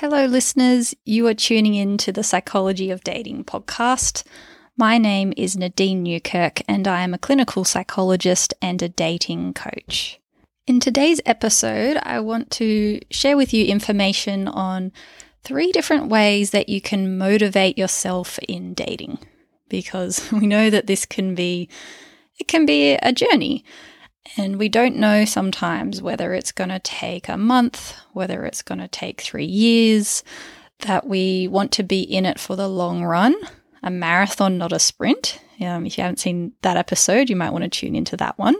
Hello, listeners. You are tuning in to the Psychology of Dating podcast. My name is Nadine Neukirch, and I am a clinical psychologist and a dating coach. In today's episode, I want to share with you information on three different ways that you can motivate yourself in dating because we know that this can be it can be a journey and we don't know sometimes whether it's going to take a month, whether it's going to take 3 years that we want to be in it for the long run, a marathon not a sprint. Um, if you haven't seen that episode, you might want to tune into that one.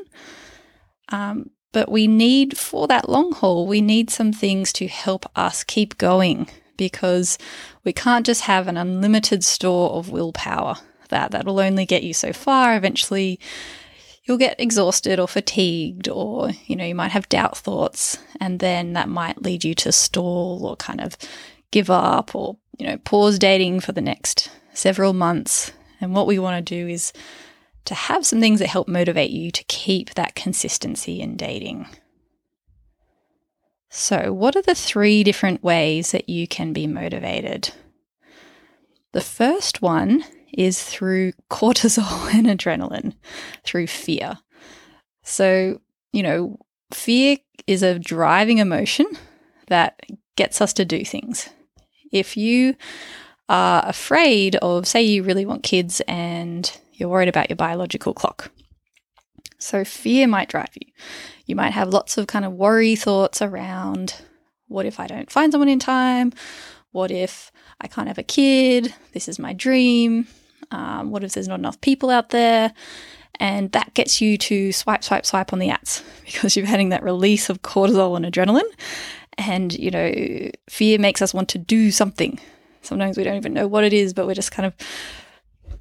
Um, but we need, for that long haul, we need some things to help us keep going because we can't just have an unlimited store of willpower. That that'll only get you so far. Eventually, you'll get exhausted or fatigued, or you know, you might have doubt thoughts, and then that might lead you to stall or kind of give up or you know pause dating for the next several months. And what we want to do is to have some things that help motivate you to keep that consistency in dating. So, what are the three different ways that you can be motivated? The first one is through cortisol and adrenaline, through fear. So, you know, fear is a driving emotion that gets us to do things. If you are afraid of, say, you really want kids and you're worried about your biological clock. So, fear might drive you. You might have lots of kind of worry thoughts around what if I don't find someone in time? What if I can't have a kid? This is my dream. Um, what if there's not enough people out there? And that gets you to swipe, swipe, swipe on the apps because you're having that release of cortisol and adrenaline. And, you know, fear makes us want to do something. Sometimes we don't even know what it is, but we're just kind of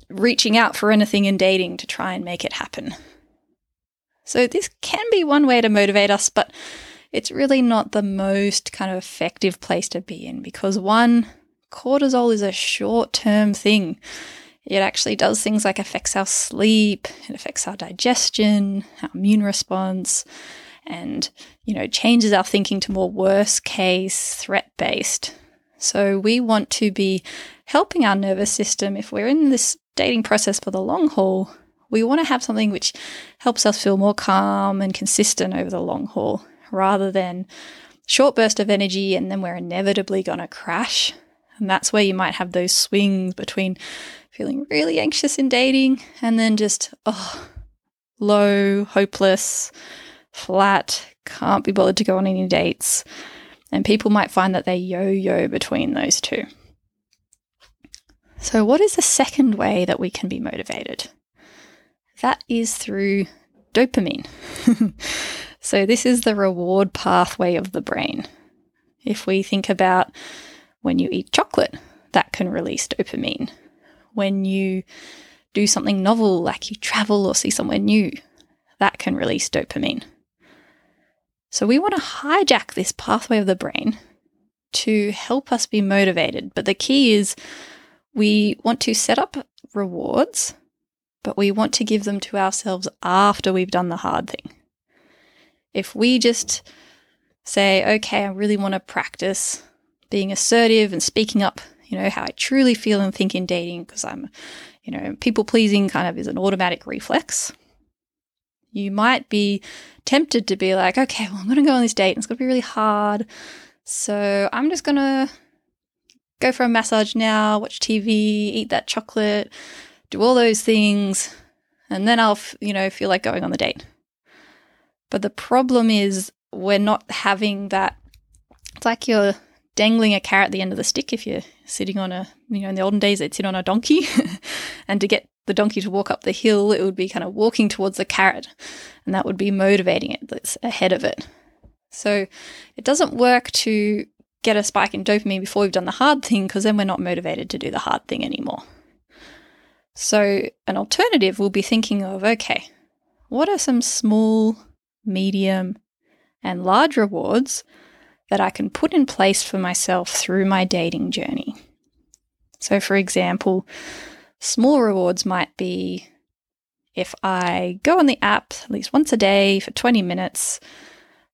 reaching out for anything in dating to try and make it happen. So, this can be one way to motivate us, but it's really not the most kind of effective place to be in because one, cortisol is a short term thing. It actually does things like affects our sleep, it affects our digestion, our immune response, and you know, changes our thinking to more worst case threat based. So we want to be helping our nervous system if we're in this dating process for the long haul. We want to have something which helps us feel more calm and consistent over the long haul rather than short burst of energy and then we're inevitably going to crash. And that's where you might have those swings between feeling really anxious in dating and then just, oh, low, hopeless, flat, can't be bothered to go on any dates. And people might find that they yo yo between those two. So, what is the second way that we can be motivated? That is through dopamine. so, this is the reward pathway of the brain. If we think about when you eat chocolate, that can release dopamine. When you do something novel, like you travel or see somewhere new, that can release dopamine. So we want to hijack this pathway of the brain to help us be motivated. But the key is we want to set up rewards, but we want to give them to ourselves after we've done the hard thing. If we just say, okay, I really want to practice being assertive and speaking up, you know, how I truly feel and think in dating, because I'm, you know, people pleasing kind of is an automatic reflex you might be tempted to be like, okay, well, I'm going to go on this date and it's going to be really hard. So I'm just going to go for a massage now, watch TV, eat that chocolate, do all those things, and then I'll, you know, feel like going on the date. But the problem is we're not having that. It's like you're dangling a carrot at the end of the stick if you're sitting on a, you know, in the olden days they'd sit on a donkey. and to get the donkey to walk up the hill, it would be kind of walking towards the carrot, and that would be motivating it that's ahead of it. So it doesn't work to get a spike in dopamine before we've done the hard thing because then we're not motivated to do the hard thing anymore. So, an alternative will be thinking of okay, what are some small, medium, and large rewards that I can put in place for myself through my dating journey? So, for example, Small rewards might be if I go on the app at least once a day for 20 minutes,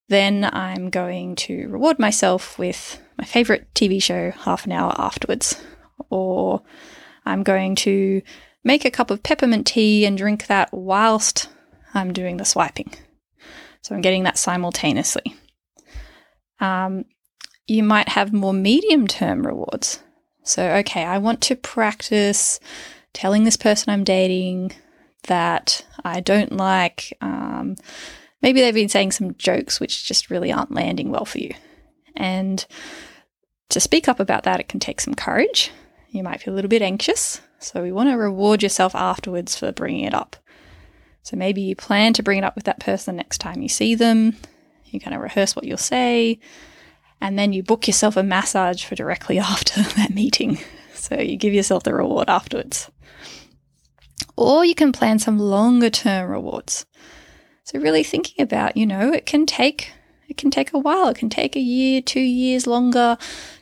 then I'm going to reward myself with my favorite TV show half an hour afterwards. Or I'm going to make a cup of peppermint tea and drink that whilst I'm doing the swiping. So I'm getting that simultaneously. Um, you might have more medium term rewards. So, okay, I want to practice telling this person I'm dating that I don't like. Um, maybe they've been saying some jokes which just really aren't landing well for you. And to speak up about that, it can take some courage. You might feel a little bit anxious. So, we want to reward yourself afterwards for bringing it up. So, maybe you plan to bring it up with that person next time you see them. You kind of rehearse what you'll say and then you book yourself a massage for directly after that meeting. So you give yourself the reward afterwards. Or you can plan some longer term rewards. So really thinking about, you know, it can take it can take a while. It can take a year, 2 years longer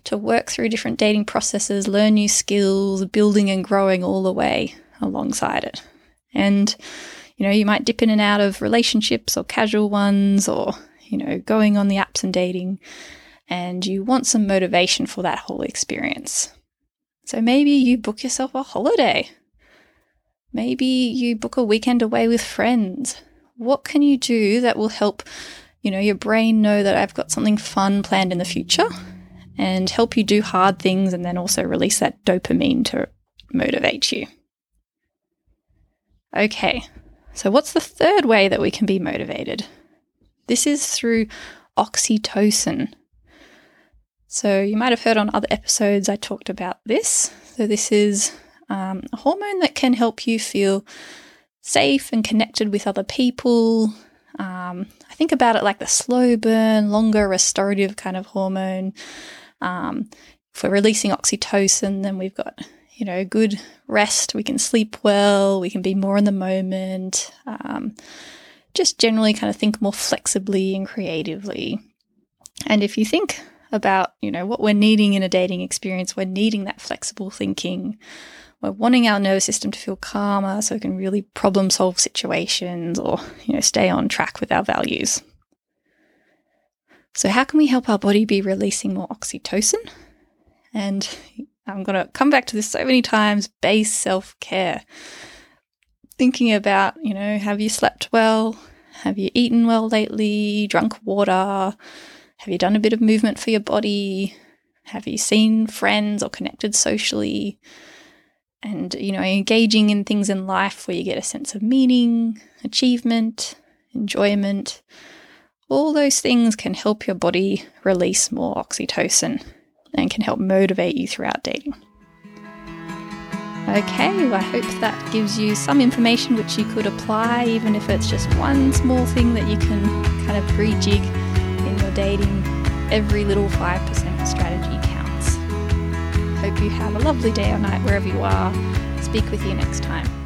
to work through different dating processes, learn new skills, building and growing all the way alongside it. And you know, you might dip in and out of relationships or casual ones or, you know, going on the apps and dating and you want some motivation for that whole experience. So maybe you book yourself a holiday. Maybe you book a weekend away with friends. What can you do that will help, you know, your brain know that I've got something fun planned in the future and help you do hard things and then also release that dopamine to motivate you? Okay, so what's the third way that we can be motivated? This is through oxytocin. So, you might have heard on other episodes I talked about this. So, this is um, a hormone that can help you feel safe and connected with other people. Um, I think about it like the slow burn, longer restorative kind of hormone. Um, if we're releasing oxytocin, then we've got you know good rest. We can sleep well. We can be more in the moment. Um, just generally kind of think more flexibly and creatively. And if you think about, you know, what we're needing in a dating experience. We're needing that flexible thinking. We're wanting our nervous system to feel calmer so we can really problem solve situations or, you know, stay on track with our values. So, how can we help our body be releasing more oxytocin? And I'm going to come back to this so many times base self care. Thinking about, you know, have you slept well? Have you eaten well lately? Drunk water? Have you done a bit of movement for your body? Have you seen friends or connected socially? And, you know, engaging in things in life where you get a sense of meaning, achievement, enjoyment. All those things can help your body release more oxytocin and can help motivate you throughout dating. Okay, well, I hope that gives you some information which you could apply, even if it's just one small thing that you can kind of rejig in your dating, every little 5% strategy counts. Hope you have a lovely day or night wherever you are. Speak with you next time.